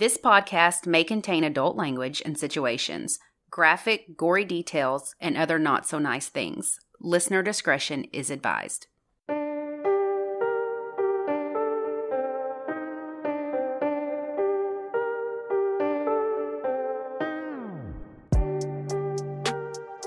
This podcast may contain adult language and situations, graphic, gory details, and other not so nice things. Listener discretion is advised.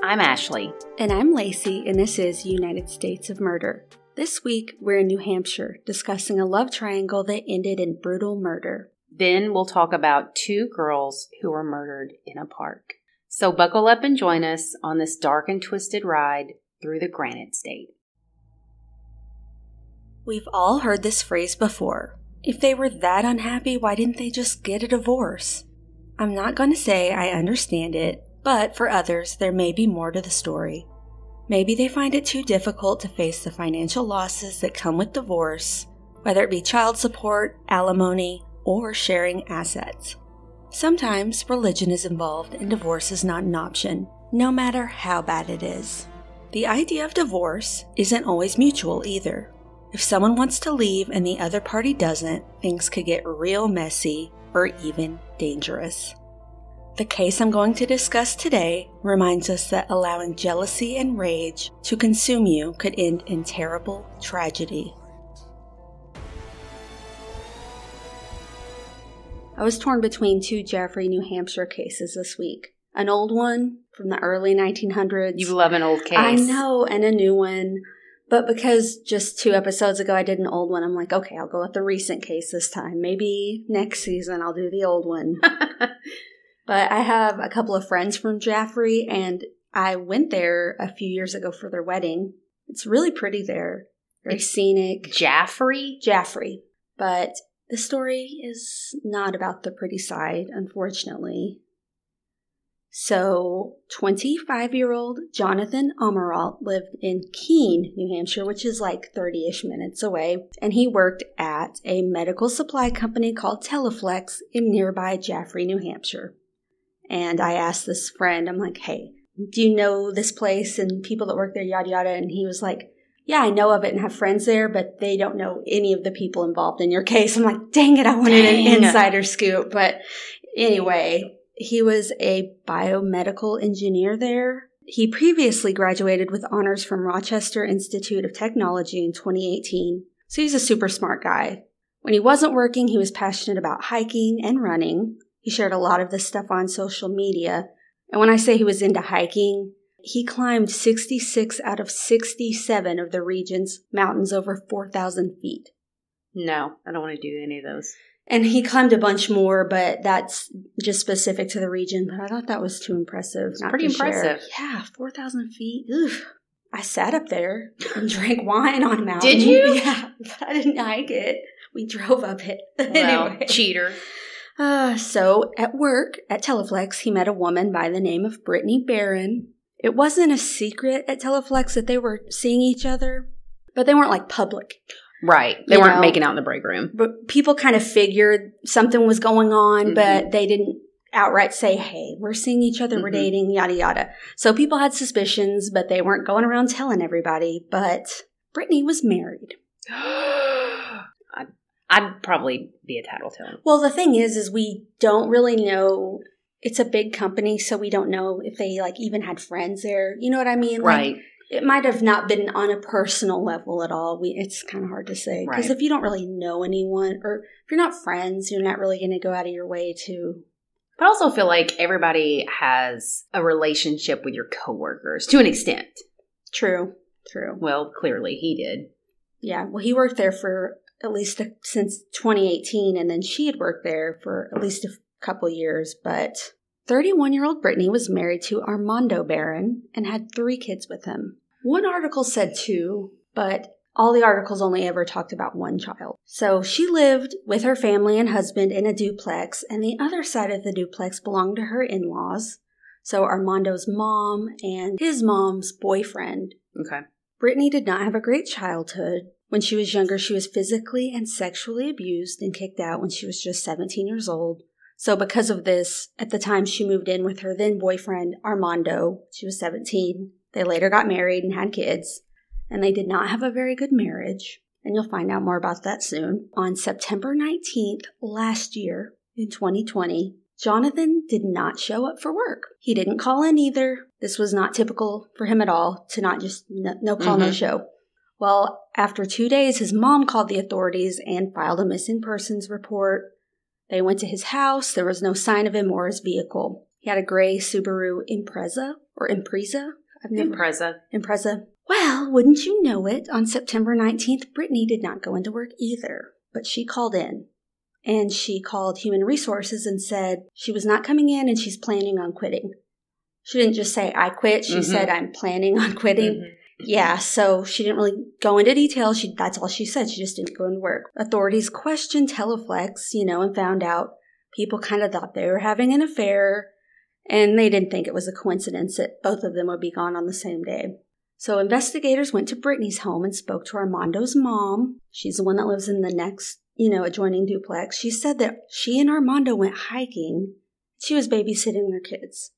I'm Ashley. And I'm Lacey, and this is United States of Murder. This week, we're in New Hampshire discussing a love triangle that ended in brutal murder. Then we'll talk about two girls who were murdered in a park. So buckle up and join us on this dark and twisted ride through the Granite State. We've all heard this phrase before. If they were that unhappy, why didn't they just get a divorce? I'm not going to say I understand it, but for others, there may be more to the story. Maybe they find it too difficult to face the financial losses that come with divorce, whether it be child support, alimony, or sharing assets. Sometimes religion is involved and divorce is not an option, no matter how bad it is. The idea of divorce isn't always mutual either. If someone wants to leave and the other party doesn't, things could get real messy or even dangerous. The case I'm going to discuss today reminds us that allowing jealousy and rage to consume you could end in terrible tragedy. I was torn between two Jaffrey, New Hampshire cases this week. An old one from the early 1900s. You love an old case. I know, and a new one. But because just two episodes ago I did an old one, I'm like, okay, I'll go with the recent case this time. Maybe next season I'll do the old one. But I have a couple of friends from Jaffrey, and I went there a few years ago for their wedding. It's really pretty there, very It's scenic. Jaffrey? Jaffrey. But the story is not about the pretty side, unfortunately. So, 25 year old Jonathan Amerault lived in Keene, New Hampshire, which is like 30 ish minutes away, and he worked at a medical supply company called Teleflex in nearby Jaffrey, New Hampshire. And I asked this friend, I'm like, hey, do you know this place and people that work there, yada yada? And he was like, yeah, I know of it and have friends there, but they don't know any of the people involved in your case. I'm like, dang it, I wanted Dang. an insider scoop. But anyway, he was a biomedical engineer there. He previously graduated with honors from Rochester Institute of Technology in 2018. So he's a super smart guy. When he wasn't working, he was passionate about hiking and running. He shared a lot of this stuff on social media. And when I say he was into hiking, he climbed 66 out of 67 of the region's mountains over 4,000 feet. No, I don't want to do any of those. And he climbed a bunch more, but that's just specific to the region. But I thought that was too impressive. It's pretty to share. impressive. Yeah, 4,000 feet. Oof. I sat up there and drank wine on a mountain. Did you? Yeah, but I didn't hike it. We drove up it. Well, anyway. cheater. Uh, so at work at Teleflex, he met a woman by the name of Brittany Barron. It wasn't a secret at Teleflex that they were seeing each other, but they weren't like public. Right. They weren't know. making out in the break room. But people kind of figured something was going on, Mhm. but they didn't outright say, hey, we're seeing each other, we're Mhm. dating, yada, yada. So people had suspicions, but they weren't going around telling everybody. But Brittany was married. I'd, I'd probably be a tattletale. Well, the thing is, is we don't really know. It's a big company, so we don't know if they like even had friends there. You know what I mean? Like, Right. it might have not been on a personal level at all. We it's kind of hard to say because Right. if you don't really know anyone or if you're not friends, you're not really going to go out of your way to. But I also feel like everybody has a relationship with your coworkers to an extent. True, true. Well, clearly he did. Yeah. Well, he worked there for at least a, since 2018, and then she had worked there for at least a couple years. But 31 year old Brittany was married to Armando Barron and had three kids with him. One article said two, but all the articles only ever talked about one child. So she lived with her family and husband in a duplex, and the other side of the duplex belonged to her in laws. So Armando's mom and his mom's boyfriend Okay. Brittany did not have a great childhood. When she was younger, she was physically and sexually abused and kicked out when she was just 17 years old. So, because of this, at the time she moved in with her then boyfriend, Armando, she was 17. They later got married and had kids, and they did not have a very good marriage. And you'll find out more about that soon. On September 19th last year, in 2020, Jonathan did not show up for work. He didn't call in either. This was not typical for him at all to not just no, no call, mm-hmm. no show. Well, after two days, his mom called the authorities and filed a missing persons report. They went to his house. There was no sign of him or his vehicle. He had a gray Subaru Impreza or Impreza. I've never Impreza. Impreza. Well, wouldn't you know it? On September 19th, Brittany did not go into work either, but she called in and she called human resources and said she was not coming in and she's planning on quitting. She didn't just say, I quit. She mm-hmm. said, I'm planning on quitting. Mm-hmm. Yeah, so she didn't really go into detail. She that's all she said. She just didn't go into work. Authorities questioned Teleflex, you know, and found out people kind of thought they were having an affair, and they didn't think it was a coincidence that both of them would be gone on the same day. So investigators went to Brittany's home and spoke to Armando's mom. She's the one that lives in the next you know, adjoining duplex, she said that she and Armando went hiking. She was babysitting their kids.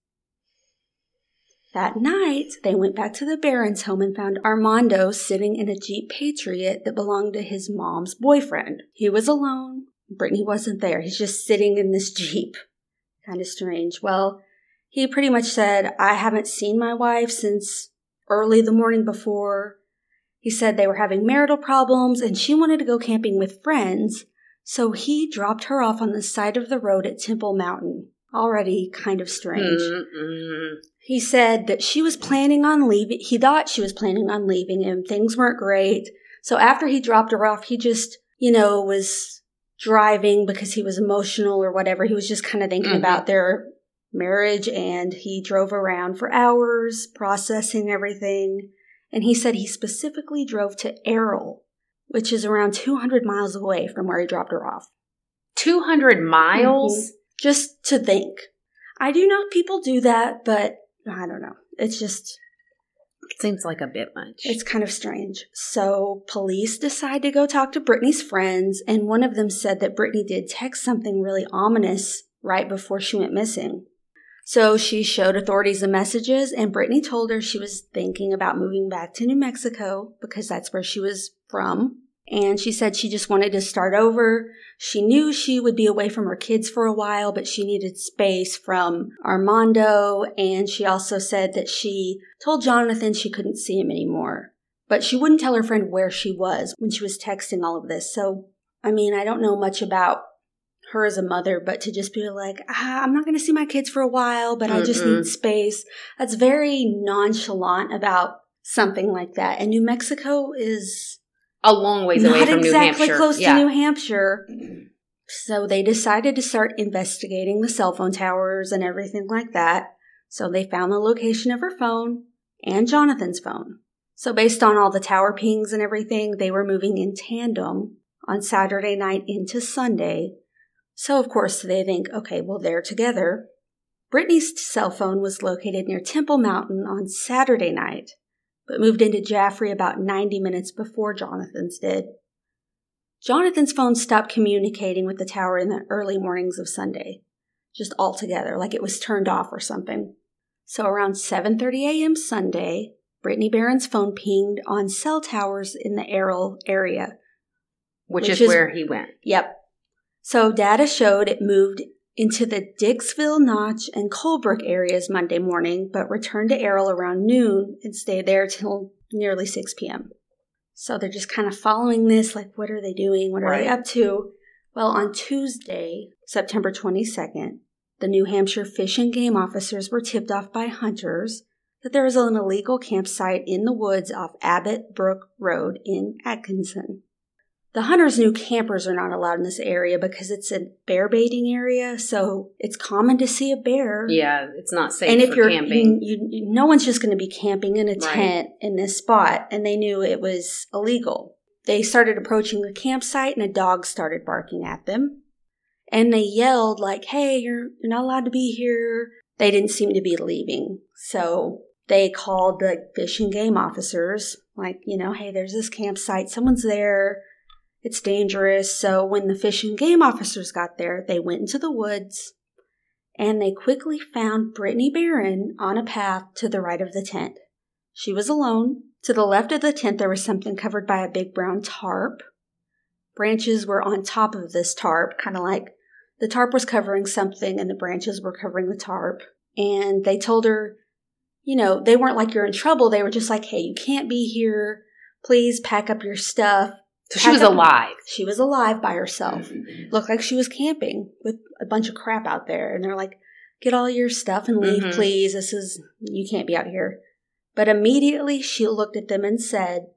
That night, they went back to the Barrons' home and found Armando sitting in a Jeep Patriot that belonged to his mom's boyfriend. He was alone. Brittany wasn't there. He's just sitting in this Jeep. Kind of strange. Well, he pretty much said, I haven't seen my wife since early the morning before. He said they were having marital problems and she wanted to go camping with friends, so he dropped her off on the side of the road at Temple Mountain. Already kind of strange. Mm-mm. He said that she was planning on leaving. He thought she was planning on leaving him. Things weren't great. So after he dropped her off, he just, you know, was driving because he was emotional or whatever. He was just kind of thinking mm-hmm. about their marriage and he drove around for hours processing everything and he said he specifically drove to Errol, which is around 200 miles away from where he dropped her off. 200 miles? Mm-hmm. Just to think. I do know people do that, but I don't know. It's just. It seems like a bit much. It's kind of strange. So, police decide to go talk to Brittany's friends, and one of them said that Brittany did text something really ominous right before she went missing. So she showed authorities the messages, and Brittany told her she was thinking about moving back to New Mexico because that's where she was from. And she said she just wanted to start over. She knew she would be away from her kids for a while, but she needed space from Armando. And she also said that she told Jonathan she couldn't see him anymore. But she wouldn't tell her friend where she was when she was texting all of this. So, I mean, I don't know much about her as a mother, but to just be like, ah, I'm not going to see my kids for a while, but Mm-mm. I just need space. That's very nonchalant about something like that. And New Mexico is a long ways away from New Hampshire. Not exactly close yeah. to New Hampshire. So they decided to start investigating the cell phone towers and everything like that. So they found the location of her phone and Jonathan's phone. So based on all the tower pings and everything, they were moving in tandem on Saturday night into Sunday so, of course, they think, okay, well, they're together. Brittany's cell phone was located near Temple Mountain on Saturday night, but moved into Jaffrey about 90 minutes before Jonathan's did. Jonathan's phone stopped communicating with the tower in the early mornings of Sunday, just altogether, like it was turned off or something. So around 7:30 a.m. Sunday, Brittany Barron's phone pinged on cell towers in the Errol area, which, which is, is where he went. Yep, so data showed it moved into the Dixville, Notch, and Colebrook areas Monday morning, but returned to Errol around noon and stayed there till nearly 6 p.m. So they're just kind of following this, like, what are they doing? What are right. they up to? Well, on Tuesday, September 22nd, the New Hampshire Fish and Game officers were tipped off by hunters that there was an illegal campsite in the woods off Abbott Brook Road in Atkinson. The hunters knew campers are not allowed in this area because it's a bear baiting area, so it's common to see a bear. Yeah, it's not safe and if you're, camping. You, you, no one's just going to be camping in a tent right. in this spot, and they knew it was illegal. They started approaching the campsite, and a dog started barking at them. And they yelled like, "Hey, you're you're not allowed to be here." They didn't seem to be leaving, so they called the fish and game officers, like, you know, "Hey, there's this campsite. Someone's there." It's dangerous. So when the fish and game officers got there, they went into the woods and they quickly found Brittany Barron on a path to the right of the tent. She was alone. To the left of the tent, there was something covered by a big brown tarp. Branches were on top of this tarp, kind of like The tarp was covering something and the branches were covering the tarp. And they told her, you know, they weren't like you're in trouble. They were just like, hey, you can't be here. Please pack up your stuff. So she was alive. She was alive by herself. Looked like she was camping with a bunch of crap out there. And they're like, get all your stuff and leave, Mhm. please. This is, you can't be out here. But immediately she looked at them and said,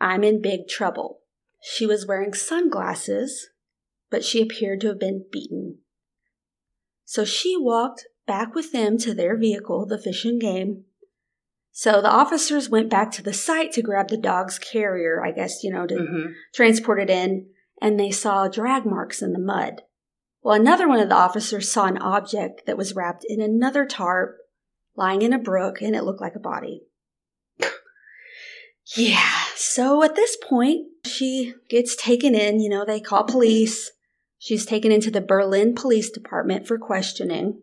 I'm in big trouble. She was wearing sunglasses, but she appeared to have been beaten. So she walked back with them to their vehicle, the fish and game. So the officers went back to the site to grab the dog's carrier, I guess, you know, to Mhm. transport it in, and they saw drag marks in the mud. Well, another one of the officers saw an object that was wrapped in another tarp lying in a brook, and it looked like a body. Yeah, so at this point, she gets taken in. You know, they call police. She's taken into the Berlin Police Department for questioning.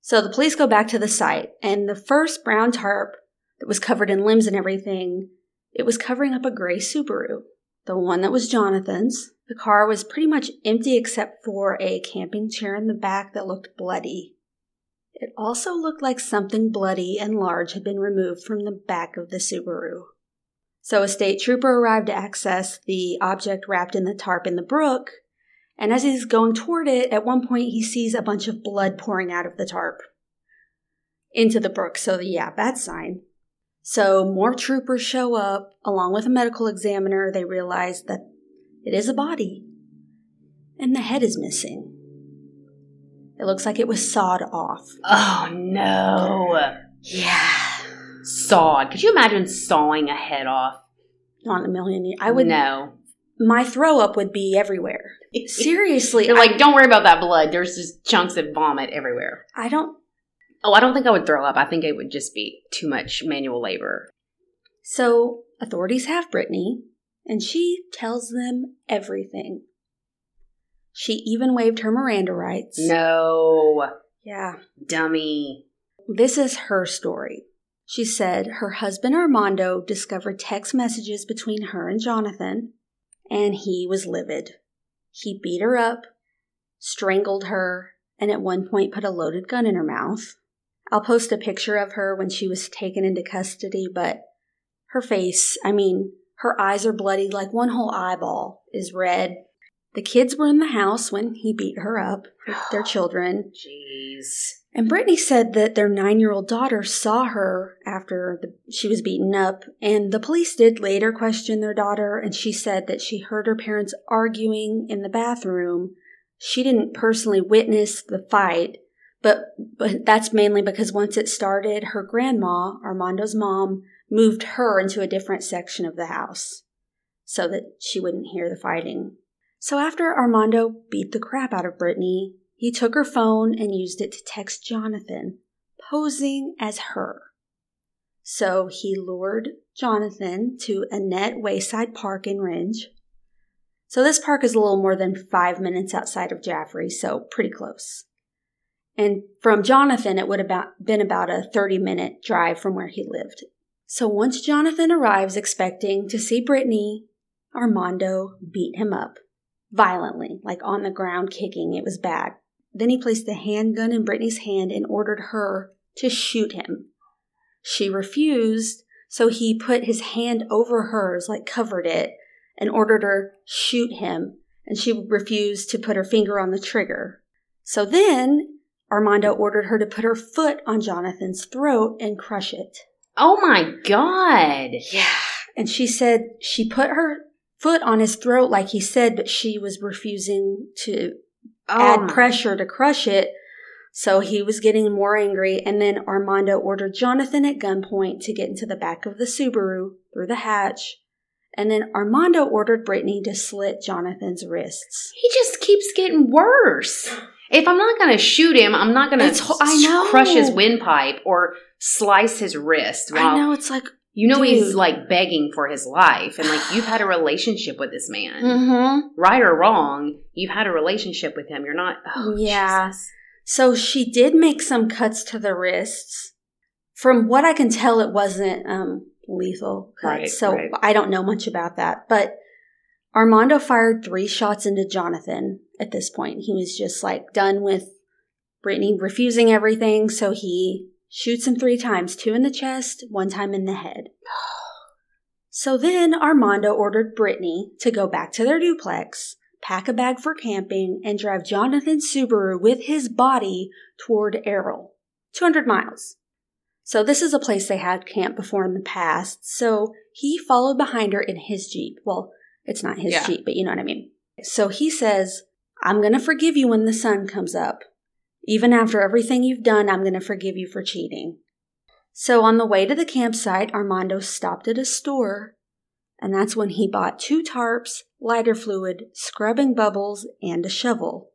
So the police go back to the site, and the first brown tarp that was covered in limbs and everything, it was covering up a gray Subaru the one that was Jonathan's. The car was pretty much empty except for a camping chair in the back that looked bloody. It also looked like something bloody and large had been removed from the back of the Subaru. So a state trooper arrived to access the object wrapped in the tarp in the brook, and as he's going toward it, at one point he sees a bunch of blood pouring out of the tarp into the brook. So, yeah, bad sign. So more troopers show up along with a medical examiner. They realize that it is a body and the head is missing. It looks like it was sawed off. Oh no. Yeah. Sawed. Could you imagine sawing a head off? Not in a million years. I would No. my throw up would be everywhere. Seriously. I- like, don't worry about that blood. There's just chunks of vomit everywhere. I don't Oh, I don't think I would throw up. I think it would just be too much manual labor. so authorities have Brittany and she tells them everything. She even waived her Miranda rights. No. Yeah. Dummy. This is her story. She said her husband Armando discovered text messages between her and Jonathan, and he was livid. He beat her up, strangled her, and at one point put a loaded gun in her mouth. I'll post a picture of her when she was taken into custody, but her face, I mean, her eyes are bloody, like one whole eyeball is red. The kids were in the house when he beat her up, their children. Jeez. And Brittany said that their nine year old daughter saw her after the, she was beaten up, and the police did later question their daughter, and she said that she heard her parents arguing in the bathroom. She didn't personally witness the fight, but, but that's mainly because once it started, her grandma, Armando's mom, moved her into a different section of the house so that she wouldn't hear the fighting. So after Armando beat the crap out of Brittany, he took her phone and used it to text Jonathan, posing as her. So he lured Jonathan to Annett Wayside Park in Rindge. So this park is a little more than five minutes outside of Jaffrey, so pretty close. And from Jonathan, it would have been about a 30 minute drive from where he lived. So once Jonathan arrives expecting to see Brittany, Armando beat him up violently, like on the ground kicking. It was bad. Then he placed the handgun in Brittany's hand and ordered her to shoot him. She refused, so he put his hand over hers, like covered it, and ordered her shoot him. And she refused to put her finger on the trigger. So then Armando ordered her to put her foot on Jonathan's throat and crush it. Oh my god. Yeah. And she said she put her foot on his throat like he said, but she was refusing to Oh add pressure to crush it. So he was getting more angry, and then Armando ordered Jonathan at gunpoint to get into the back of the Subaru through the hatch. And then Armando ordered Brittany to slit Jonathan's wrists. He just keeps getting worse. If I'm not going to shoot him, I'm not going to I know. crush his windpipe or slice his wrist. While I know it's like, You know he's like begging for his life, and like you've had a relationship with this man, mm-hmm. right or wrong. You've had a relationship with him. You're not. Oh, Yeah. Jesus. So she did make some cuts to the wrists. From what I can tell, it wasn't um, lethal cuts. Right, so right. I don't know much about that. But Armando fired three shots into Jonathan at this point. He was just like done with Brittany refusing everything, so he shoots him three times two in the chest, one time in the head. So then Armando ordered Brittany to go back to their duplex, pack a bag for camping, and drive Jonathan's Subaru with his body toward Errol. 200 miles. So this is a place they had camped before in the past. So he followed behind her in his Jeep. Well, it's not his Yeah. Jeep, but you know what I mean. So he says, I'm going to forgive you when the sun comes up. Even after everything you've done, I'm going to forgive you for cheating. So on the way to the campsite, Armando stopped at a store, and that's when he bought two tarps, lighter fluid, scrubbing bubbles, and a shovel.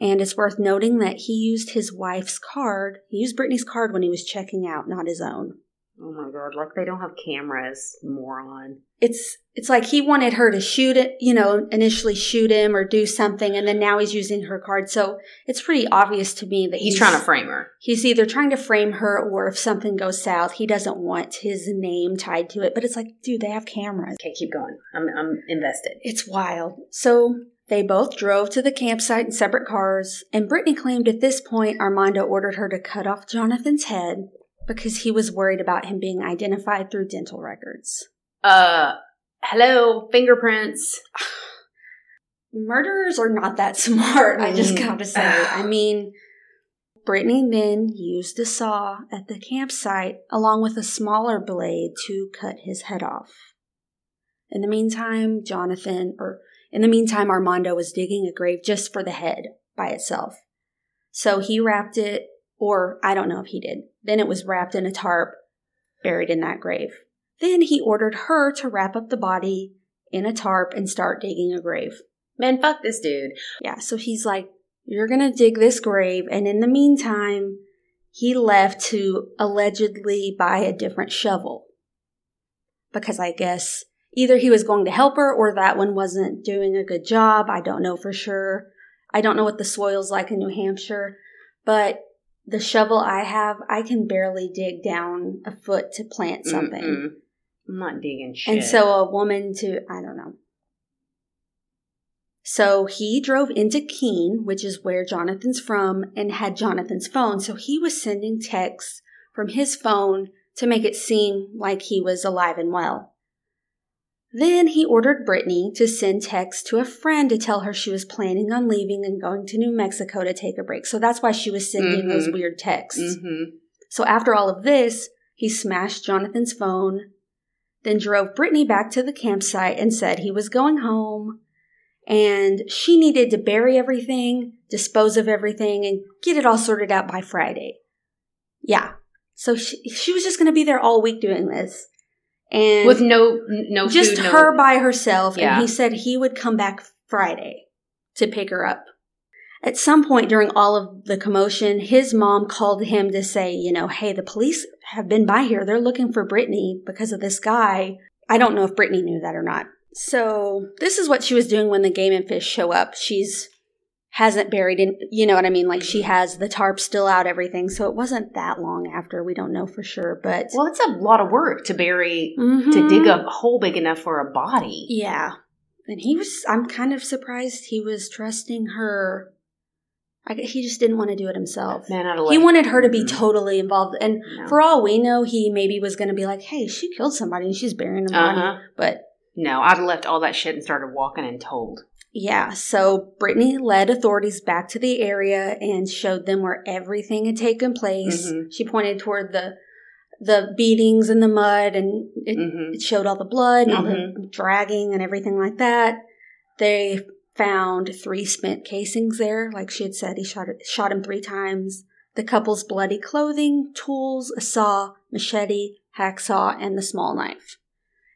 And it's worth noting that he used his wife's card. He used Brittany's card when he was checking out, not his own. Oh my god, like they don't have cameras, moron. It's it's like he wanted her to shoot it, you know, initially shoot him or do something, and then now he's using her card. So it's pretty obvious to me that He's, trying to frame her. he's either trying to frame her or if something goes south, he doesn't want his name tied to it. But it's like, dude, they have cameras. Okay, keep going. I'm I'm invested. It's wild. So they both drove to the campsite in separate cars, and Brittany claimed at this point Armando ordered her to cut off Jonathan's head because he was worried about him being identified through dental records. Uh hello, fingerprints. Murderers are not that smart, I just Mm. gotta say. I mean, Brittany then used a saw at the campsite along with a smaller blade to cut his head off. In the meantime, Jonathan, or in the meantime, Armando was digging a grave just for the head by itself. So he wrapped it, or I don't know if he did. Then it was wrapped in a tarp, buried in that grave. Then he ordered her to wrap up the body in a tarp and start digging a grave. Man, fuck this dude. Yeah, so he's like, You're gonna dig this grave. And in the meantime, he left to allegedly buy a different shovel. Because I guess either he was going to help her or that one wasn't doing a good job. I don't know for sure. I don't know what the soil's like in New Hampshire, but the shovel I have, I can barely dig down a foot to plant something. Mm-mm. I'm not digging shit. And so a woman to, I don't know. So he drove into Keene, which is where Jonathan's from, and had Jonathan's phone. So he was sending texts from his phone to make it seem like he was alive and well. Then he ordered Brittany to send texts to a friend to tell her she was planning on leaving and going to New Mexico to take a break. So that's why she was sending those Mhm. weird texts. hmm So after all of this, he smashed Jonathan's phone, then drove Brittany back to the campsite and said he was going home and she needed to bury everything, dispose of everything, and get it all sorted out by Friday. Yeah. So she, she was just going to be there all week doing this. And With no no just food, no- her by herself. Yeah. And he said he would come back Friday to pick her up. At some point during all of the commotion, his mom called him to say, you know, hey, the police have been by here. They're looking for Brittany because of this guy. I don't know if Brittany knew that or not. So this is what she was doing when the game and fish show up. She's hasn't buried in, you know what I mean? Like she has the tarp still out, everything. So it wasn't that long after. We don't know for sure, but Well, it's a lot of work to bury to Mhm. dig a hole big enough for a body. Yeah. And he was, I'm kind of surprised he was trusting her. I, he just didn't want to do it himself. Man, he wanted her to be Mhm. totally involved. And No. for all we know, he maybe was going to be like, hey, she killed somebody and she's burying the body. Uh-huh. But No, I'd have left all that shit and started walking and told. Yeah, so Brittany led authorities back to the area and showed them where everything had taken place. Mhm. She pointed toward the the beatings in the mud and it, hmm it showed all the blood and all Mm-hmm. the dragging and everything like that. They found three spent casings there, like she had said. He shot shot him three times. The couple's bloody clothing, tools, a saw, machete, hacksaw, and the small knife.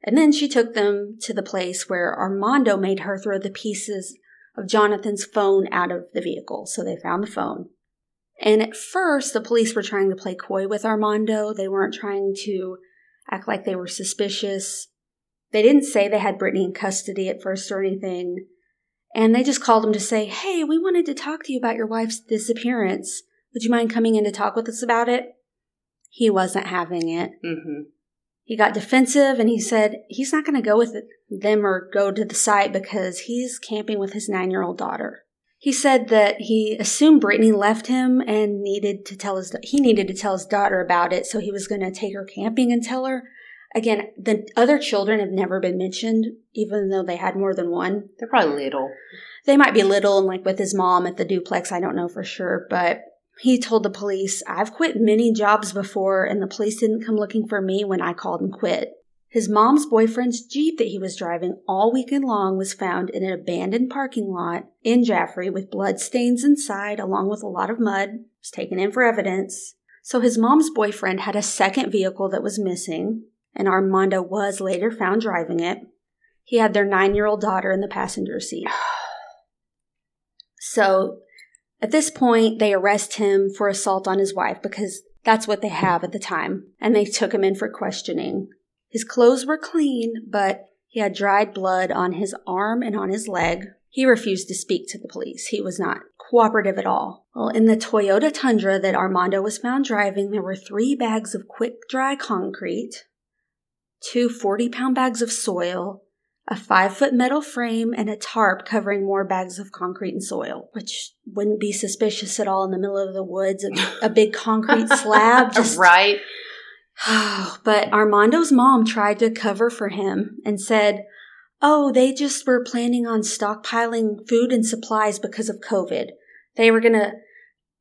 And then she took them to the place where Armando made her throw the pieces of Jonathan's phone out of the vehicle. So they found the phone. And at first, the police were trying to play coy with Armando. They weren't trying to act like they were suspicious. They didn't say they had Brittany in custody at first or anything. And they just called him to say, Hey, we wanted to talk to you about your wife's disappearance. Would you mind coming in to talk with us about it? He wasn't having it. hmm He got defensive and he said he's not going to go with them or go to the site because he's camping with his nine year old daughter. He said that he assumed Brittany left him and needed to tell his he needed to tell his daughter about it, so he was going to take her camping and tell her. Again, the other children have never been mentioned, even though they had more than one. They're probably little. They might be little and like with his mom at the duplex, I don't know for sure, but he told the police, I've quit many jobs before and the police didn't come looking for me when I called and quit. His mom's boyfriend's Jeep that he was driving all weekend long was found in an abandoned parking lot in Jaffrey with blood stains inside, along with a lot of mud. It was taken in for evidence. So his mom's boyfriend had a second vehicle that was missing, and Armando was later found driving it. He had their nine year old daughter in the passenger seat. So at this point, they arrest him for assault on his wife because that's what they have at the time, and they took him in for questioning. His clothes were clean, but he had dried blood on his arm and on his leg. He refused to speak to the police. He was not cooperative at all. Well, in the Toyota Tundra that Armando was found driving, there were three bags of quick dry concrete, two 40 pound bags of soil, a five foot metal frame, and a tarp covering more bags of concrete and soil, which wouldn't be suspicious at all in the middle of the woods. A, a big concrete slab. Just, right. but Armando's mom tried to cover for him and said, Oh, they just were planning on stockpiling food and supplies because of COVID. They were going to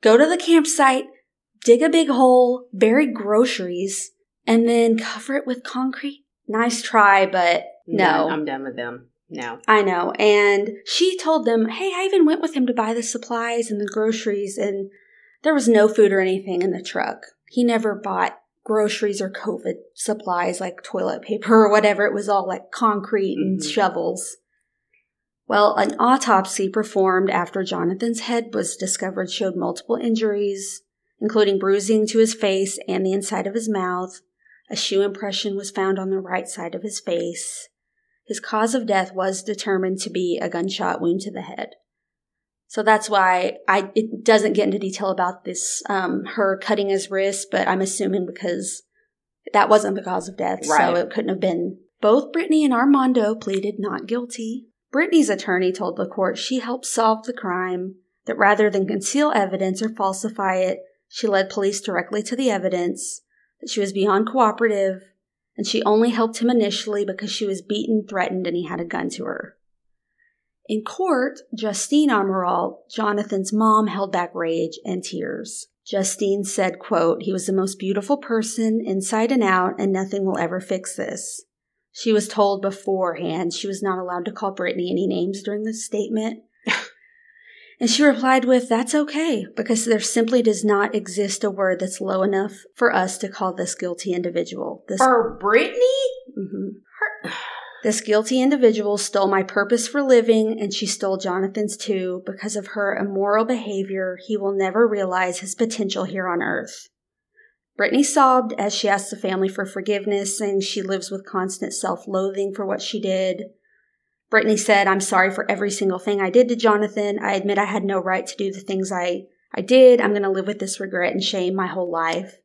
go to the campsite, dig a big hole, bury groceries, and then cover it with concrete. Nice try, but no. I'm done with them. No. I know. And she told them, Hey, I even went with him to buy the supplies and the groceries, and there was no food or anything in the truck. He never bought groceries or COVID supplies like toilet paper or whatever. It was all like concrete and mm-hmm. shovels. Well, an autopsy performed after Jonathan's head was discovered showed multiple injuries, including bruising to his face and the inside of his mouth. A shoe impression was found on the right side of his face. His cause of death was determined to be a gunshot wound to the head. So that's why I it doesn't get into detail about this um, her cutting his wrist, but I'm assuming because that wasn't the cause of death, right. so it couldn't have been. Both Brittany and Armando pleaded not guilty. Brittany's attorney told the court she helped solve the crime, that rather than conceal evidence or falsify it, she led police directly to the evidence, that she was beyond cooperative, and she only helped him initially because she was beaten, threatened, and he had a gun to her. In court, Justine Amerault, Jonathan's mom, held back rage and tears. Justine said, quote, He was the most beautiful person inside and out, and nothing will ever fix this. She was told beforehand she was not allowed to call Brittany any names during the statement. And she replied with, That's okay, because there simply does not exist a word that's low enough for us to call this guilty individual. This- for Brittany? Mm-hmm. Her- this guilty individual stole my purpose for living, and she stole Jonathan's too. Because of her immoral behavior, he will never realize his potential here on earth. Brittany sobbed as she asked the family for forgiveness, saying she lives with constant self loathing for what she did. Brittany said, I'm sorry for every single thing I did to Jonathan. I admit I had no right to do the things I, I did. I'm going to live with this regret and shame my whole life.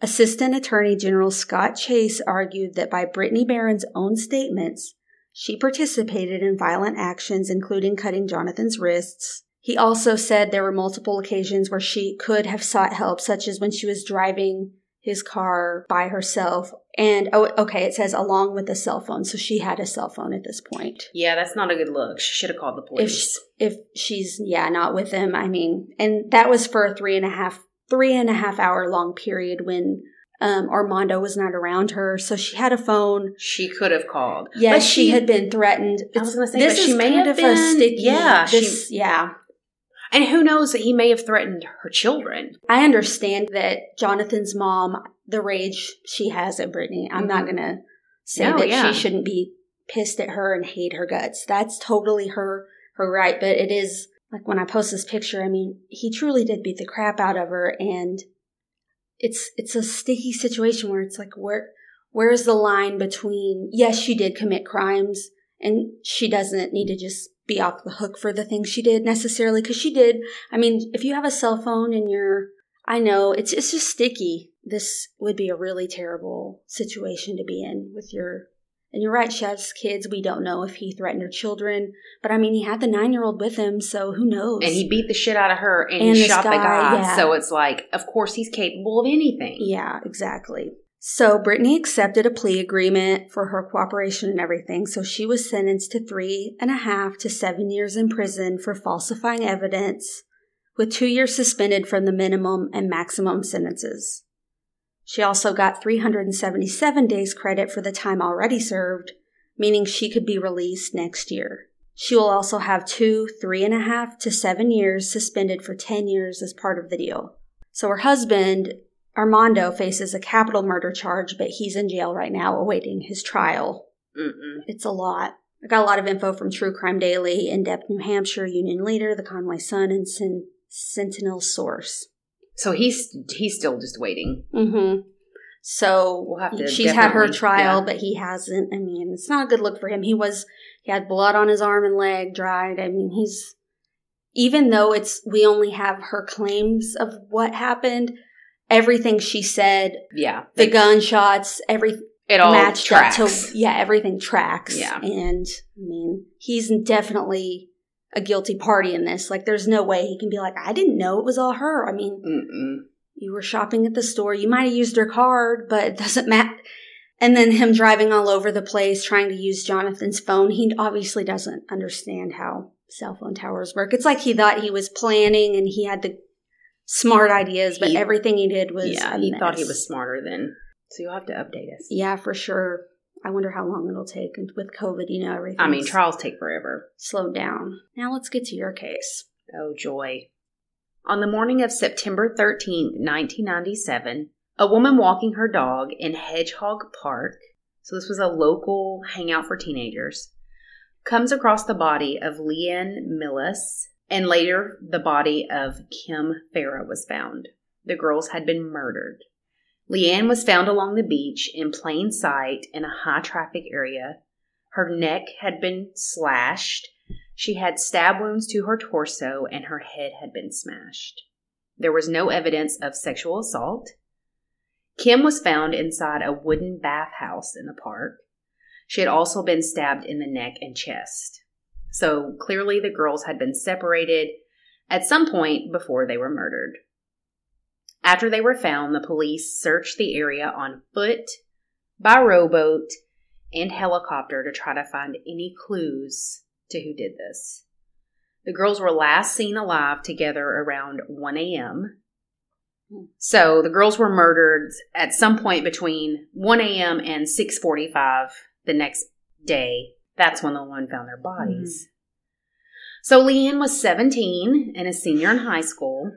Assistant Attorney General Scott Chase argued that by Brittany Barron's own statements, she participated in violent actions, including cutting Jonathan's wrists. He also said there were multiple occasions where she could have sought help, such as when she was driving his car by herself. And oh, okay, it says along with a cell phone. So she had a cell phone at this point. Yeah, that's not a good look. She should have called the police. If, if she's, yeah, not with him, I mean, and that was for a three and a half three and a half hour long period when um, Armando was not around her, so she had a phone. She could have called. Yes, she, she, had been threatened. I was going to say, this is kind have been, a sticky. Yeah, this, she, yeah. And who knows that he may have threatened her children. I understand that Jonathan's mom, the rage she has at Brittany. I'm mm-hmm. not going to say no, that yeah. she shouldn't be pissed at her and hate her guts. That's totally her her right, but it is like when I post this picture, I mean, he truly did beat the crap out of her and it's it's a sticky situation where it's like where where's the line between yes, she did commit crimes and she doesn't need to just be off the hook for the things she did necessarily because she did. I mean, if you have a cell phone and you're I know it's it's just sticky. This would be a really terrible situation to be in with your And you're right, she has kids. We don't know if he threatened her children. But I mean, he had the nine year old with him, so who knows? And he beat the shit out of her and, And shot the guy, guy. yeah. So it's like, of course he's capable of anything. Yeah, exactly. So Brittany accepted a plea agreement for her cooperation and everything. So she was sentenced to three and a half to seven years in prison for falsifying evidence, with two years suspended from the minimum and maximum sentences. She also got 377 days credit for the time already served, meaning she could be released next year. She will also have two, three and a half to seven years suspended for 10 years as part of the deal. So her husband, Armando, faces a capital murder charge, but he's in jail right now awaiting his trial. Mm-mm. It's a lot. I got a lot of info from True Crime Daily, In Depth New Hampshire, Union Leader, The Conway Sun, and Sen- Sentinel Source. So he's he's still just waiting. Mm-hmm. So We'll have to she's had her trial, yeah. but he hasn't. I mean, it's not a good look for him. He was he had blood on his arm and leg, dried. I mean, he's even though it's we only have her claims of what happened, everything she said, Yeah. the gunshots, every it all matched tracks. up to yeah, everything tracks. Yeah. and I mean, he's definitely a guilty party in this. Like, there's no way he can be like, I didn't know it was all her. I mean, Mm-mm. you were shopping at the store. You might have used her card, but it doesn't matter. And then him driving all over the place trying to use Jonathan's phone. He obviously doesn't understand how cell phone towers work. It's like he thought he was planning and he had the smart ideas, but He- everything he did was yeah, he thought he was smarter than. So you'll have to update us. Yeah, for sure. I wonder how long it'll take. And with COVID, you know, everything. I mean, trials take forever. slowed down. Now let's get to your case. Oh, joy. On the morning of September 13th, 1997, a woman walking her dog in Hedgehog Park, so this was a local hangout for teenagers, comes across the body of Leeann Millius, and later the body of Kim Farah was found. The girls had been murdered. Leeann was found along the beach in plain sight in a high traffic area. Her neck had been slashed. She had stab wounds to her torso and her head had been smashed. There was no evidence of sexual assault. Kim was found inside a wooden bathhouse in the park. She had also been stabbed in the neck and chest. So clearly the girls had been separated at some point before they were murdered. After they were found, the police searched the area on foot, by rowboat, and helicopter to try to find any clues to who did this. The girls were last seen alive together around 1 a.m. Hmm. So the girls were murdered at some point between 1 a.m. and 6:45 the next day. That's when the one found their bodies. So Leeann was 17 and a senior in high school.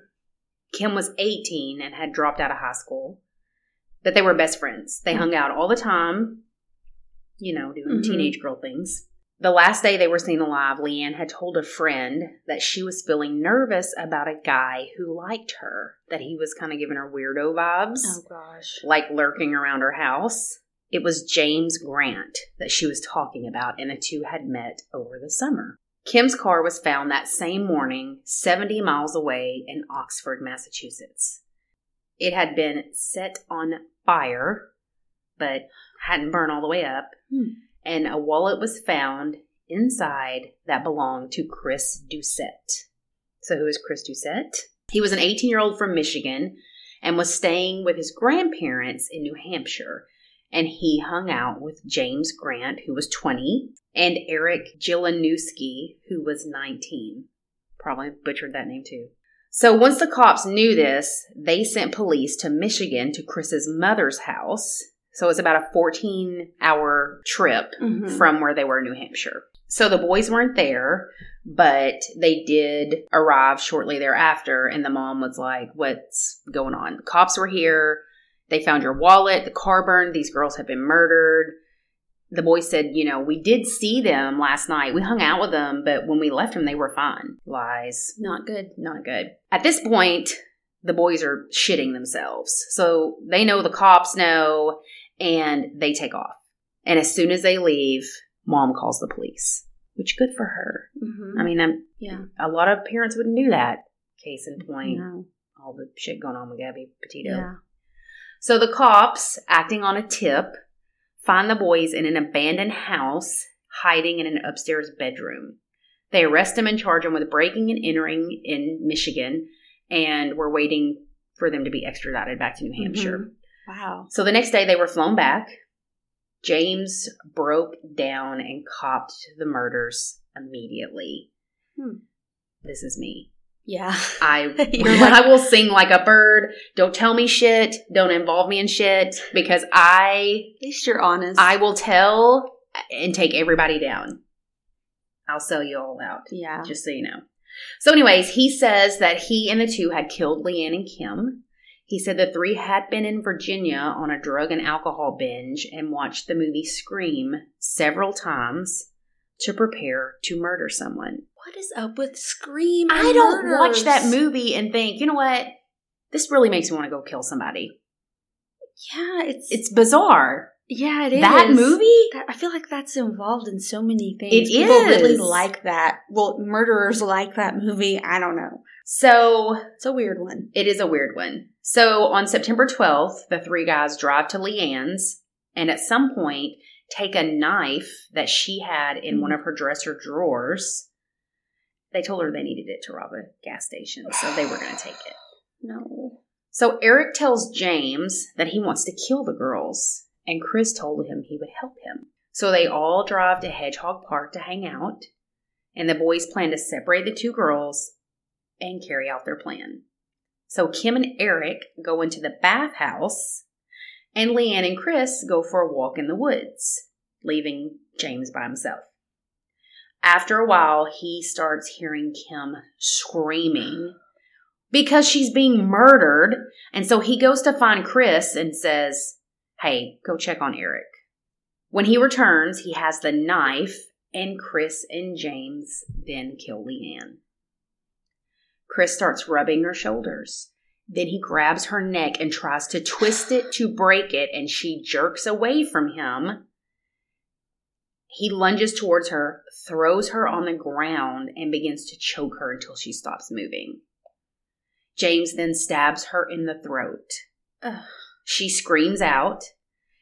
Kim was 18 and had dropped out of high school. But they were best friends. They hung out all the time, you know, doing Mhm. teenage girl things. The last day they were seen alive, Leanne had told a friend that she was feeling nervous about a guy who liked her, that he was kind of giving her weirdo vibes, Oh, gosh. like lurking around her house. It was James Grant that she was talking about, and the two had met over the summer. Kim's car was found that same morning, 70 miles away in Oxford, Massachusetts. It had been set on fire, but hadn't burned all the way up, Hmm. and a wallet was found inside that belonged to Chris Doucette. So, who is Chris Doucette? He was an 18 year old from Michigan and was staying with his grandparents in New Hampshire. And he hung out with James Grant, who was 20, and Eric Jilanowski, who was 19. Probably butchered that name too. So once the cops knew this, they sent police to Michigan to Chris's mother's house. So it's about a 14 hour trip Mhm. from where they were in New Hampshire. So the boys weren't there, but they did arrive shortly thereafter, and the mom was like, What's going on? The cops were here. They found your wallet, the car burned, these girls have been murdered. The boys said, You know, we did see them last night. We hung out with them, but when we left them, they were fine. Lies. Not good. Not good. At this point, the boys are shitting themselves. So they know the cops know, and they take off. And as soon as they leave, mom calls the police, which good for her. Mm-hmm. I mean, I'm, yeah. a lot of parents wouldn't do that. Case in point, No. all the shit going on with Gabby Petito. Yeah. So the cops, acting on a tip, find the boys in an abandoned house hiding in an upstairs bedroom. They arrest them and charge them with breaking and entering in Michigan, and we're waiting for them to be extradited back to New Hampshire. Wow. So the next day they were flown back. James broke down and copped the murders immediately. Hmm. This is me. Yeah. I like- I will sing like a bird. Don't tell me shit. Don't involve me in shit because I At least you're honest. I will tell and take everybody down. I'll sell you all out, yeah. just so you know. So, anyways, he says that he and the two had killed Leeann and Kim. He said the three had been in Virginia on a drug and alcohol binge and watched the movie Scream several times to prepare to murder someone. What is up with Scream? I don't watch that movie and think, you know what? This really makes me want to go kill somebody. Yeah, it's It's bizarre. yeah, it is That movie? That, I feel like that's involved in so many things. It People really like that. Well, murderers like that movie. I don't know. So It's a weird one. It is a weird one. So on September 12th, the three guys drive to Leeann's and at some point take a knife that she had in one mm-hmm. of her dresser drawers. They told her they needed it to rob a gas station, so they were going to take it. No. So Eric tells James that he wants to kill the girls, and Chris told him he would help him. So they all drive to Hedgehog Park to hang out, and the boys plan to separate the two girls and carry out their plan. So Kim and Eric go into the bathhouse, and Leeann and Chris go for a walk in the woods, leaving James by himself. After a while, he starts hearing Kim screaming because she's being murdered. And so he goes to find Chris and says, Hey, go check on Eric. When he returns, he has the knife, and Chris and James then kill Leeann. Chris starts rubbing her shoulders. Then he grabs her neck and tries to twist it to break it, and she jerks away from him. He lunges towards her, throws her on the ground, and begins to choke her until she stops moving. James then stabs her in the throat. Ugh. She screams out,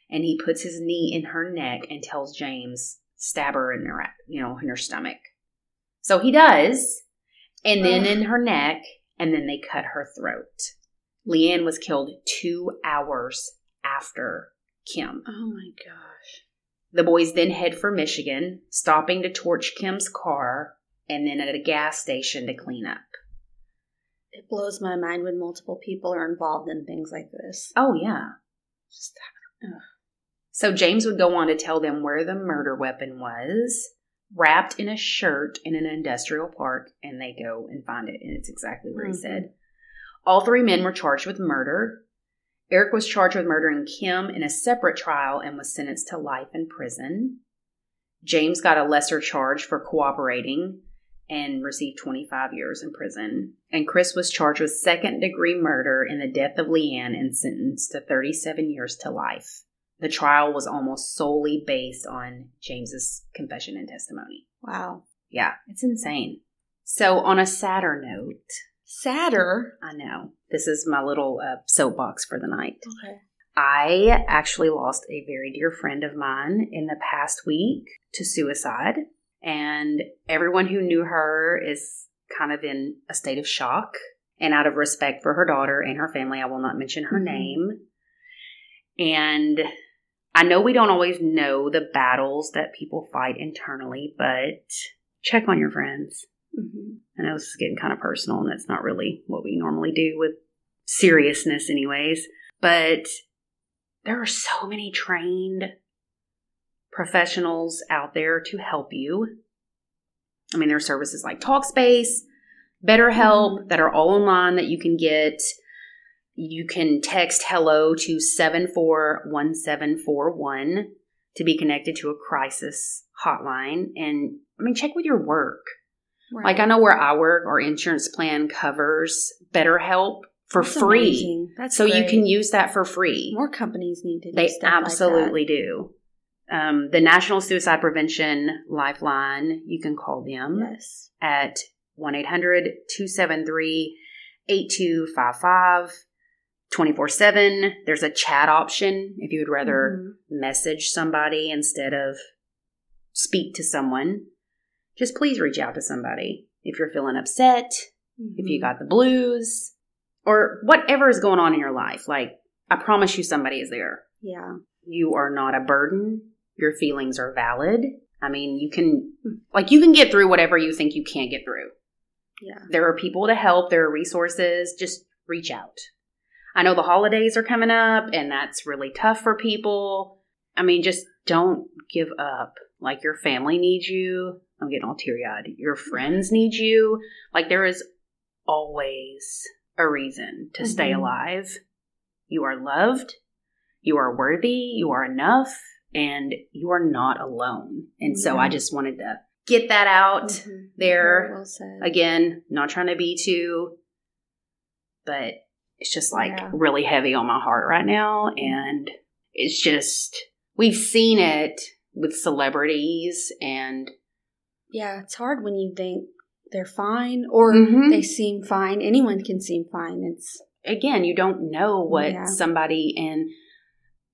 and he puts his knee in her neck and tells James, stab her in her, you know, in her stomach. So he does, and then Ugh. in her neck, and then they cut her throat. Leeann was killed two hours after Kim. Oh my gosh. The boys then head for Michigan, stopping to torch Kim's car and then at a gas station to clean up. It blows my mind when multiple people are involved in things like this. Oh, yeah. Just So James would go on to tell them where the murder weapon was, wrapped in a shirt in an industrial park, and they go and find it, and it's exactly where Mhm. he said. All three men were charged with murder. Eric was charged with murdering Kim in a separate trial and was sentenced to life in prison. James got a lesser charge for cooperating and received 25 years in prison. And Chris was charged with second degree murder in the death of Leeann and sentenced to 37 years to life. The trial was almost solely based on James's confession and testimony. wow. Yeah, it's insane. So, on a sadder note, Sadder. I know this is my little uh, soapbox for the night. Okay. I actually lost a very dear friend of mine in the past week to suicide, and everyone who knew her is kind of in a state of shock. And out of respect for her daughter and her family, I will not mention her Mhm. name. And I know we don't always know the battles that people fight internally, but check on your friends. Hmm I know this is getting kind of personal, and that's not really what we normally do with seriousness, anyways. But there are so many trained professionals out there to help you. I mean, there are services like Talkspace, BetterHelp that are all online that you can get. You can text hello to 741741 to be connected to a crisis hotline. And I mean, check with your work. Right. Like I know where I work, our insurance plan covers BetterHelp for That's free. amazing. That's so you can use that for free. More companies need to. Do They stuff like absolutely do. Um, the National Suicide Prevention Lifeline, you can call them Yes. at 1 800 273 8255 24 7. There's a chat option if you would rather Mhm. message somebody instead of speak to someone. Just please reach out to somebody. If you're feeling upset, if you Mhm. got the blues, or whatever is going on in your life, like I promise you somebody is there. yeah, You are not a burden. Your feelings are valid. I mean, you can, like, you can get through whatever you think you can't get through. yeah, There are people to help, there are resources. Just reach out. I know the holidays are coming up, and that's really tough for people. I mean, just don't give up. Like, your family needs you. I'm getting all teary eyed. Your friends need you. Like, there is always a reason to stay Mhm. alive. You are loved, you are worthy, you are enough, and you are not alone. And so Yeah. I just wanted to get that out Mhm. there. Well. Again, not trying to be too, but it's just like Yeah. really heavy on my heart right now. And it's just, we've seen it with celebrities and yeah, it's hard when you think they're fine or Mhm. they seem fine. Anyone can seem fine. It's again, you don't know what Yeah. somebody and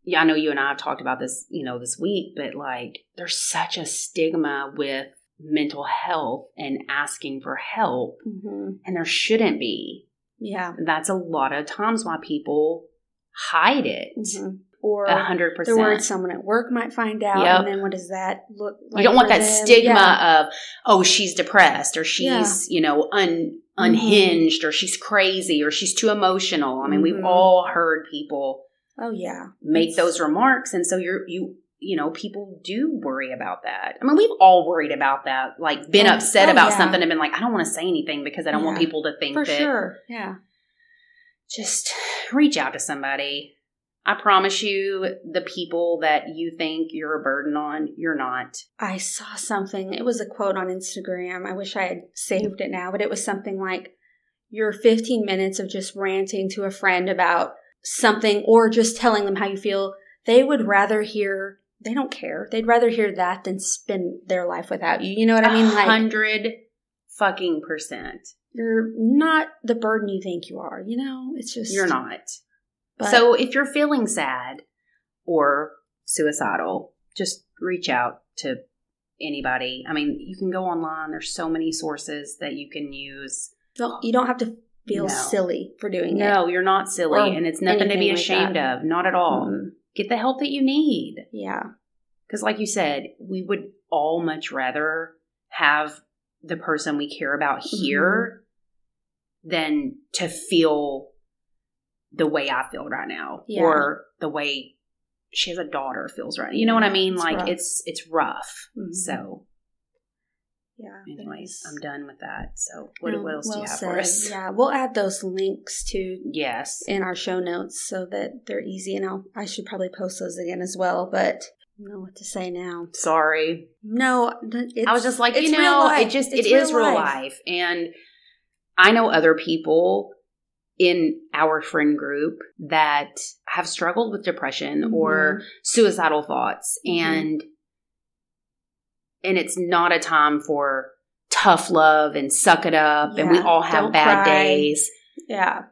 yeah, I know you and I have talked about this, you know, this week, but like there's such a stigma with mental health and asking for help, mhm. and there shouldn't be. yeah, That's a lot of times why people hide it. Mhm. Or A hundred they're worried percent. someone at work might find out, Yep. and then what does that look like? You don't want that them? stigma Yeah. of oh she's depressed or she's Yeah. Mm-hmm. you know un unhinged or she's crazy or she's too emotional. I mean, we've Mhm. all heard people Oh yeah, make It's- those remarks and so you're you you know people do worry about that i mean we've all worried about that like been Oh, upset oh, about yeah. something and been like i don't want to say anything because i don't want people to think for that sure. Yeah, just reach out to somebody i promise you the people that you think you're a burden on you're not I saw something. It was a quote on Instagram. I wish I had saved it now, but it was something like your 15 minutes of just ranting to a friend about something or just telling them how you feel. They would rather hear, they don't care. They'd rather hear that than spend their life without you. You know what I mean? Like, hundred fucking percent you're not the burden you think you are, you know? It's just. you're not But, so if you're feeling sad or suicidal just reach out to anybody i mean you can go online there's so many sources that you can use you don't have to feel No. silly for doing it. no you're not silly Or and it's nothing to be anything like ashamed of not at all Mm, get the help that you need yeah. because like you said we would all much rather have the person we care about Mm-hmm. here than to feel the way i feel right now Yeah. or the way she has a daughter feels right you know what i mean It's like rough. it's it's rough Mhm. so Yeah. anyways i'm done with that so what, No, what else do you have said. for us Yeah, we'll add those links to yes in our show notes so that they're easy. And I'll, I should probably post those again as well. But I don't know what to say now. sorry No, it's, I was just like, you real know, life. it just It's it is real life. And I know other people in our friend group that have struggled with depression or suicidal thoughts Mhm. and and it's not a time for tough love and suck it up and we all have bad cry. days. yeah.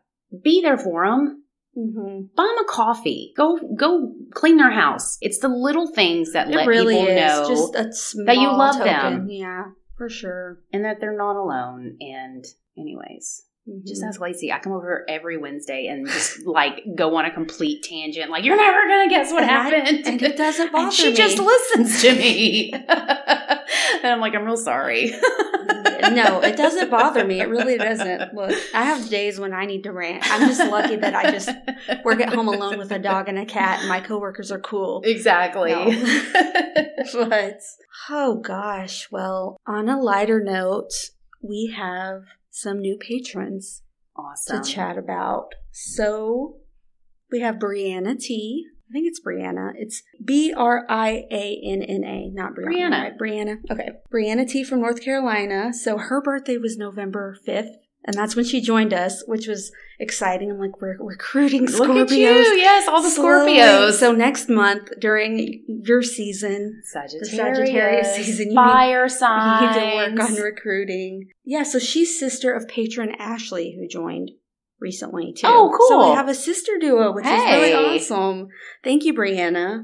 Be there for them. hmm Buy them a coffee. Go go clean their house. It's the little things that It let really people know just a small that you love token. them. Yeah, for sure. and that they're not alone. And anyways, just Mhm. ask Lacey. I come over every Wednesday and just like go on a complete tangent. Like you're never gonna guess what And I- happened, and it doesn't bother And she me. just listens to me, and I'm like, I'm real sorry. no, it doesn't bother me. It really doesn't. Look, I have days when I need to rant. I'm just lucky that I just work at home alone with a dog and a cat, and my coworkers are cool. exactly. No. But oh gosh, well, on a lighter note, we have some new patrons awesome. to chat about. So we have Brianna T. I think it's Brianna. It's B R I A N N A, not Brianna. Brianna. Right? Brianna. Okay. Brianna T from North Carolina. So her birthday was November 5th. And that's when she joined us, which was exciting. I'm like, we're recruiting Scorpios. Look at you, yes, all the slowly. Scorpios. So next month during your season, Sagittarius, Sagittarius season, you fire you signs. need to work on recruiting. Yeah, so she's sister of patron Ashley who joined. recently too. Oh, cool. So we have a sister duo, which is really awesome. Thank you, Brianna.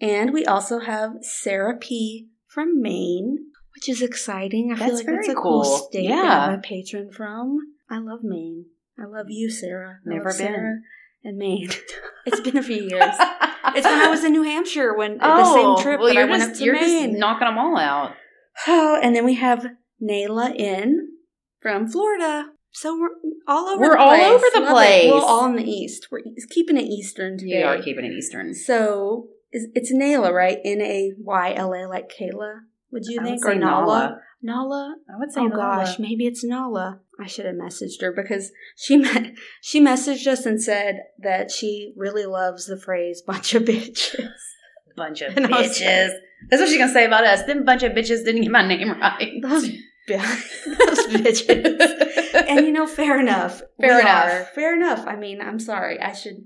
And we also have Sarah P from Maine, which is exciting. I feel That's like that's a cool, cool. state to Yeah. have a patron from. I love Maine. I love you, Sarah. I Never been. Sarah and Maine. it's been a few years. It's when I was in New Hampshire when at the oh, same trip well, that I went just, up to you're Maine. just knocking them all out. Oh, and then we have Nayla in from Florida. So we're all over. We're the all over the Love it. place. We're all in the east. We're keeping it eastern today. You are keeping it Eastern. So it's Nayla, right? N a y l a, like Kayla. Would you I think or Nala? Nala. I would say Oh Nala. gosh, maybe it's Nala. I should have messaged her because she me- she messaged us and said that she really loves the phrase "bunch of bitches." Bunch of And bitches. That's what she's gonna say about us. Them bunch of bitches didn't get my name right. Those, those bitches. and you know, fair enough. Fair We enough. are. Fair enough. I mean, I'm sorry. I should,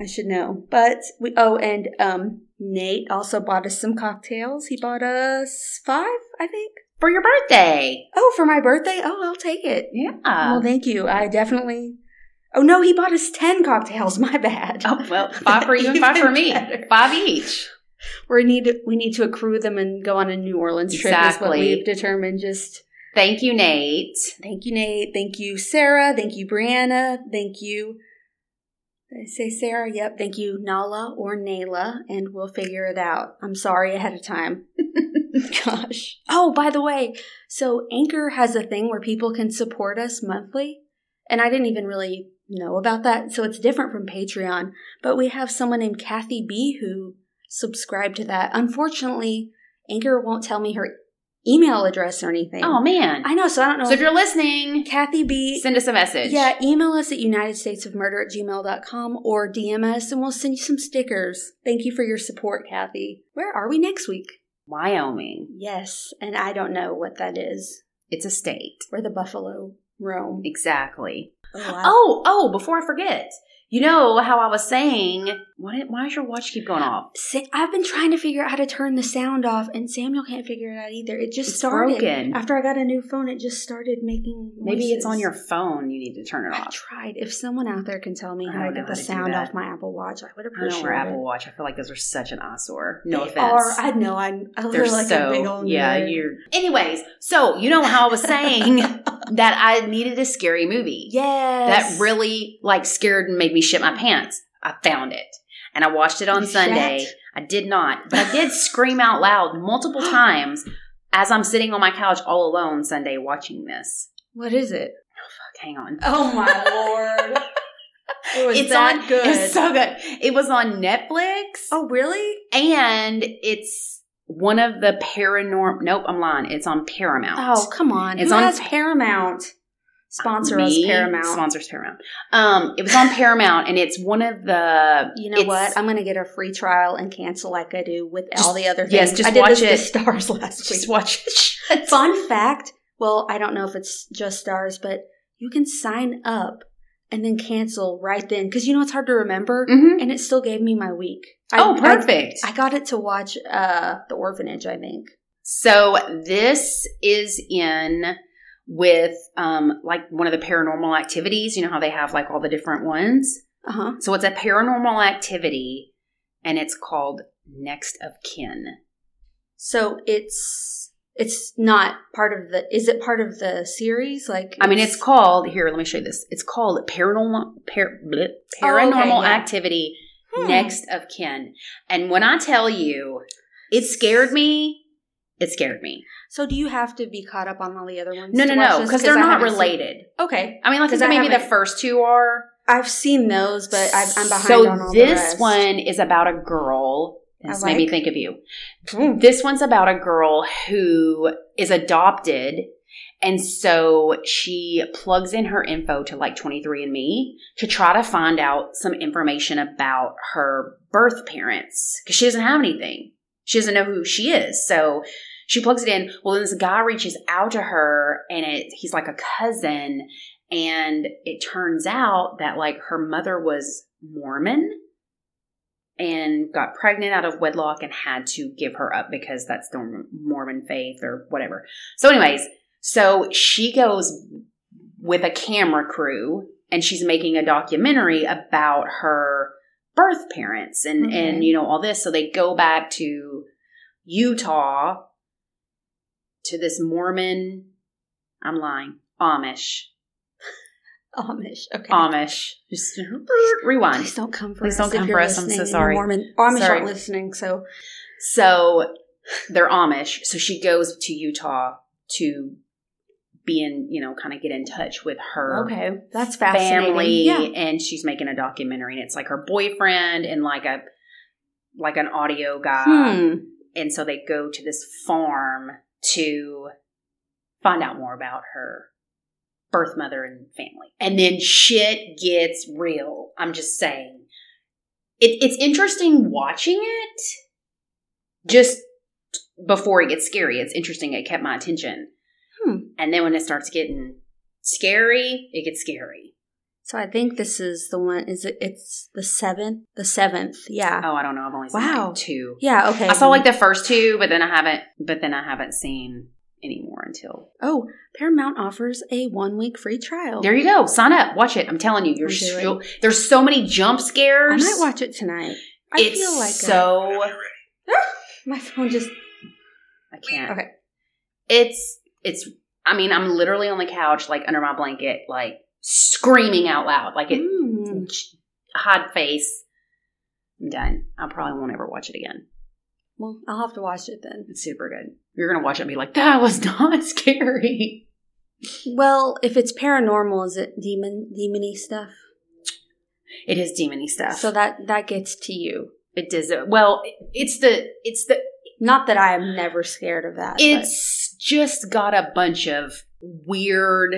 I should know. But we. Oh, and um, Nate also bought us some cocktails. He bought us five, I think. For your birthday. Oh, for my birthday. Oh, I'll take it. Yeah. well, thank you. I definitely. Oh no, he bought us ten cocktails. My bad. oh well, five for you and five for me. better. Five each. We need to, we need to accrue them and go on a New Orleans trip. Is what we've determined. Just Thank you, Nate. Thank you, Nate. Thank you, Sarah. Thank you, Brianna. Thank you. I say Sarah? Yep. Thank you, Nala or Nayla, and we'll figure it out. I'm sorry ahead of time. Gosh. Oh, by the way, so Anchor has a thing where people can support us monthly, and I didn't even really know about that. So it's different from Patreon, but we have someone named Kathy B who subscribed to that. Unfortunately, Anchor won't tell me her email address or anything. Oh man. I know, so I don't know. So if you're listening, Kathy B. send us a message. Yeah, email us at United States of Murder at gmail.com or DM us and we'll send you some stickers. Thank you for your support, Kathy. Where are we next week? Wyoming. Yes, and I don't know what that is. It's a state. Where the buffalo roam. Exactly. Oh, I- Oh, oh, before I forget. You know how I was saying, what, why does your watch keep going off? I've been trying to figure out how to turn the sound off, and Samuel can't figure it out either. It just It's started. broken. After I got a new phone, it just started making Maybe it's on your phone. You need to turn it off. I tried. If someone out there can tell me I how to get the to sound off my Apple Watch, I would I appreciate know we're it. Apple Watch. I feel like those are such an eyesore. No They offense. Are, I know. I, I They're like so a big old yeah. nerd. You're. Anyways, so you know how I was saying that I needed a scary movie yes. that really like scared and made me shit my pants. I found it and I watched it on You Sunday. I did not, but I did scream out loud multiple times as I'm sitting on my couch all alone Sunday watching this. What is it? Oh, fuck, hang on. Oh my lord! It was it's that on, good. It's so good. It was on Netflix. oh really? and it's one of the paranormal. Nope, I'm lying. It's on Paramount. Oh come on! It's Who on has Paramount? Sponsor us, Paramount. Sponsors Paramount. Um, it was on Paramount, and it's one of the. You know what? I'm going to get a free trial and cancel like I do with Just- all the other things. yes, just I did watch this it. Starz last week. Just watch it. Fun fact. Well, I don't know if it's just Starz, but you can sign up and then cancel right then because you know it's hard to remember, Mhm. and it still gave me my week. I- Oh, I- perfect. I got it to watch uh The Orphanage, I think. So this is in with um like one of the paranormal activities. You know how they have like all the different ones. Uh huh. So it's a paranormal activity, and it's called Next of Kin. So it's it's not part of the. Is it part of the series? Like, I mean, it's called here. Let me show you this. It's called paranormal par, bleh, Oh, okay, paranormal yeah. activity. Hmm. Next of kin, and when I tell you, it scared me. It scared me. So do you have to be caught up on all the other ones? No, no, no, because they're I not haven't seen- related. Okay, I mean, like I said, maybe the first two are. I've seen those, but I've, I'm behind so on all this one is about a girl. This made me think of you. This one's about a girl who is adopted. And so she plugs in her info to like 23andMe to try to find out some information about her birth parents because she doesn't have anything. She doesn't know who she is. So she plugs it in. Well, then this guy reaches out to her and it, he's like a cousin. And it turns out that like her mother was Mormon and got pregnant out of wedlock and had to give her up because that's the Mormon faith or whatever. So, anyways, so she goes with a camera crew and she's making a documentary about her birth parents and Okay. and you know all this. So they go back to Utah to this Mormon. I'm lying. Amish. Amish. Okay. Amish. Just rewind. Please don't come for Please us. don't come for us. I'm so sorry. Mormon. Amish Sorry. aren't listening, so So they're Amish. So she goes to Utah to be in, you know, kind of get in touch with her okay, that's fascinating. family. Yeah. And she's making a documentary, and it's like her boyfriend and like a like an audio guy. Hmm. And so they go to this farm to find out more about her birth mother and family. And then shit gets real. I'm just saying. It, it's interesting watching it just before it gets scary. It's interesting. It kept my attention. Hmm. And then when it starts getting scary, it gets scary. So I think this is the one. Is it? It's the seventh. The seventh. Yeah. Oh, I don't know. I've only seen Wow. like two. Yeah. Okay. I saw like the first two, but then I haven't. But then I haven't seen any more until Oh, Paramount offers a one week free trial. There you go. Sign up. Watch it. I'm telling you, you're so, there's so many jump scares. I might watch it tonight. I it's feel like so a, my phone just I can't. okay. It's it's. I mean, I'm literally on the couch, like under my blanket, like screaming out loud, like it Mm. hot face. I'm done. I probably won't ever watch it again. Well, I'll have to watch it then. It's super good. You're gonna watch it and be like, that was not scary. Well, if it's paranormal, is it demon demony stuff? It is demony stuff. So that that gets to you. it does. Well, it's the it's the Not that I am never scared of that. but- It's just got a bunch of weird,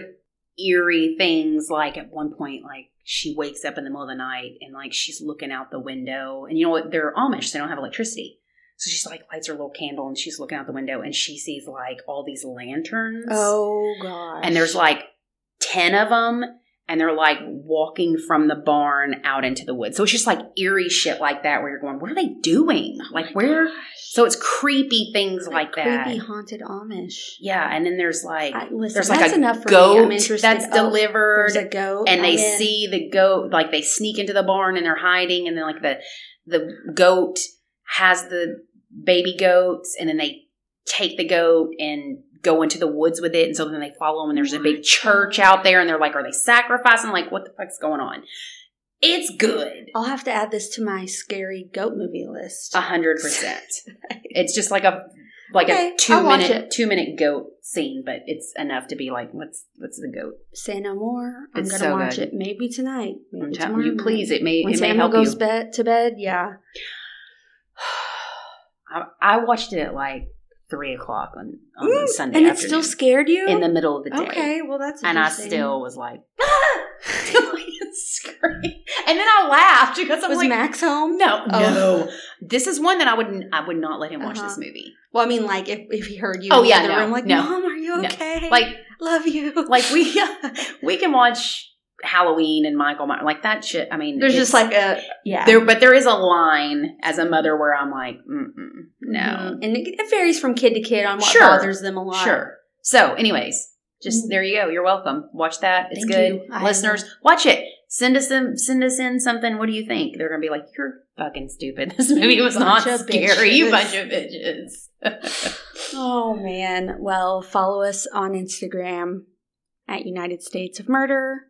eerie things. Like at one point, like she wakes up in the middle of the night and like she's looking out the window. And you know what? They're Amish, so they don't have electricity. So she's like lights her little candle and she's looking out the window and she sees like all these lanterns. oh god. And there's like 10 of them and they're like walking from the barn out into the woods. So it's just like eerie shit like that where you're going, what are they doing? Oh Like my where? gosh. So it's creepy things like, that. creepy haunted Amish. Yeah, and then there's like I, listen, there's that's like a enough for goat me. I'm interested. that's Oh, delivered, There's a goat, and they in. see the goat like they sneak into the barn and they're hiding, and then like the the goat has the baby goats, and then they take the goat and go into the woods with it, and so then they follow them, and there's a big church out there, and they're like, are they sacrificing? Like, what the fuck's going on? It's good. I'll have to add this to my scary goat movie list. A hundred percent. It's just like a like Okay, a two I'll minute two minute goat scene, but it's enough to be like, what's what's the goat? Say no more. I'm It's gonna so watch good. it maybe tonight. Maybe I'm tomorrow you, night. please. It may When it may help goes you. bed to bed, yeah. I, I watched it at like three o'clock on, on Mm, Sunday and it still scared you in the middle of the day. Okay, well that's and I still was like, and then I laughed because I'm was like, Max home. no, Oh. no. This is one that I wouldn't. I would not let him watch Uh-huh. this movie. Well, I mean, like if, if he heard you Oh, in yeah, the no, room, like, no, Mom, are you no. okay? Like love you. like we we can watch Halloween and Michael Myers like that shit. I mean, there's just like a yeah. there, but there is a line as a mother where I'm like, Mm-mm, no, Mhm. and it, it varies from kid to kid on what Sure. bothers them a lot. Sure. So, anyways, just Mm. there you go. You're welcome. Watch that. It's Thank good. you. Listeners, watch it. Send us some. Send us in something. What do you think? They're gonna be like, "You're fucking stupid. This movie was not Bunch scary. You bunch of bitches." Oh man. Well, follow us on Instagram at United States of Murder,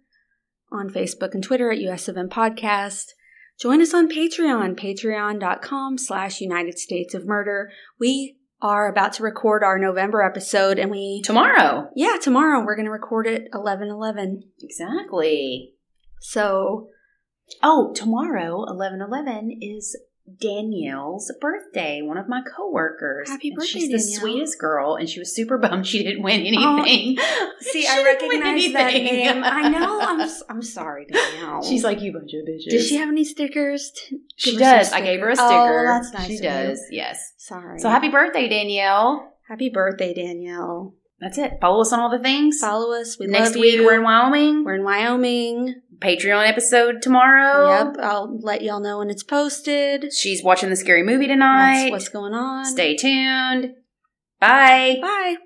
on Facebook and Twitter at US of M Podcast. Join us on Patreon, patreon.com slash United States of Murder. We are about to record our November episode and we Tomorrow. yeah, tomorrow we're gonna record it eleven eleven. Exactly. So Oh, tomorrow, eleven eleven is Danielle's birthday. One of my coworkers. Happy birthday, She's the Danielle. sweetest girl, and she was super bummed she didn't win Oh, anything. see, I recognize that anything. name. I know. I'm I'm sorry, Danielle. She's like, "You bunch of bitches." Does she have any stickers? She give her some does. I gave her a sticker. Oh, that's nice. She of you. does. Yes. Sorry. So happy birthday, Danielle. Happy birthday, Danielle. That's it. Follow us on all the things. Follow us. We Next week you. we're in Wyoming. We're in Wyoming. Patreon episode tomorrow. Yep. I'll let y'all know when it's posted. She's watching the scary movie tonight. That's what's going on. Stay tuned. Bye. Bye.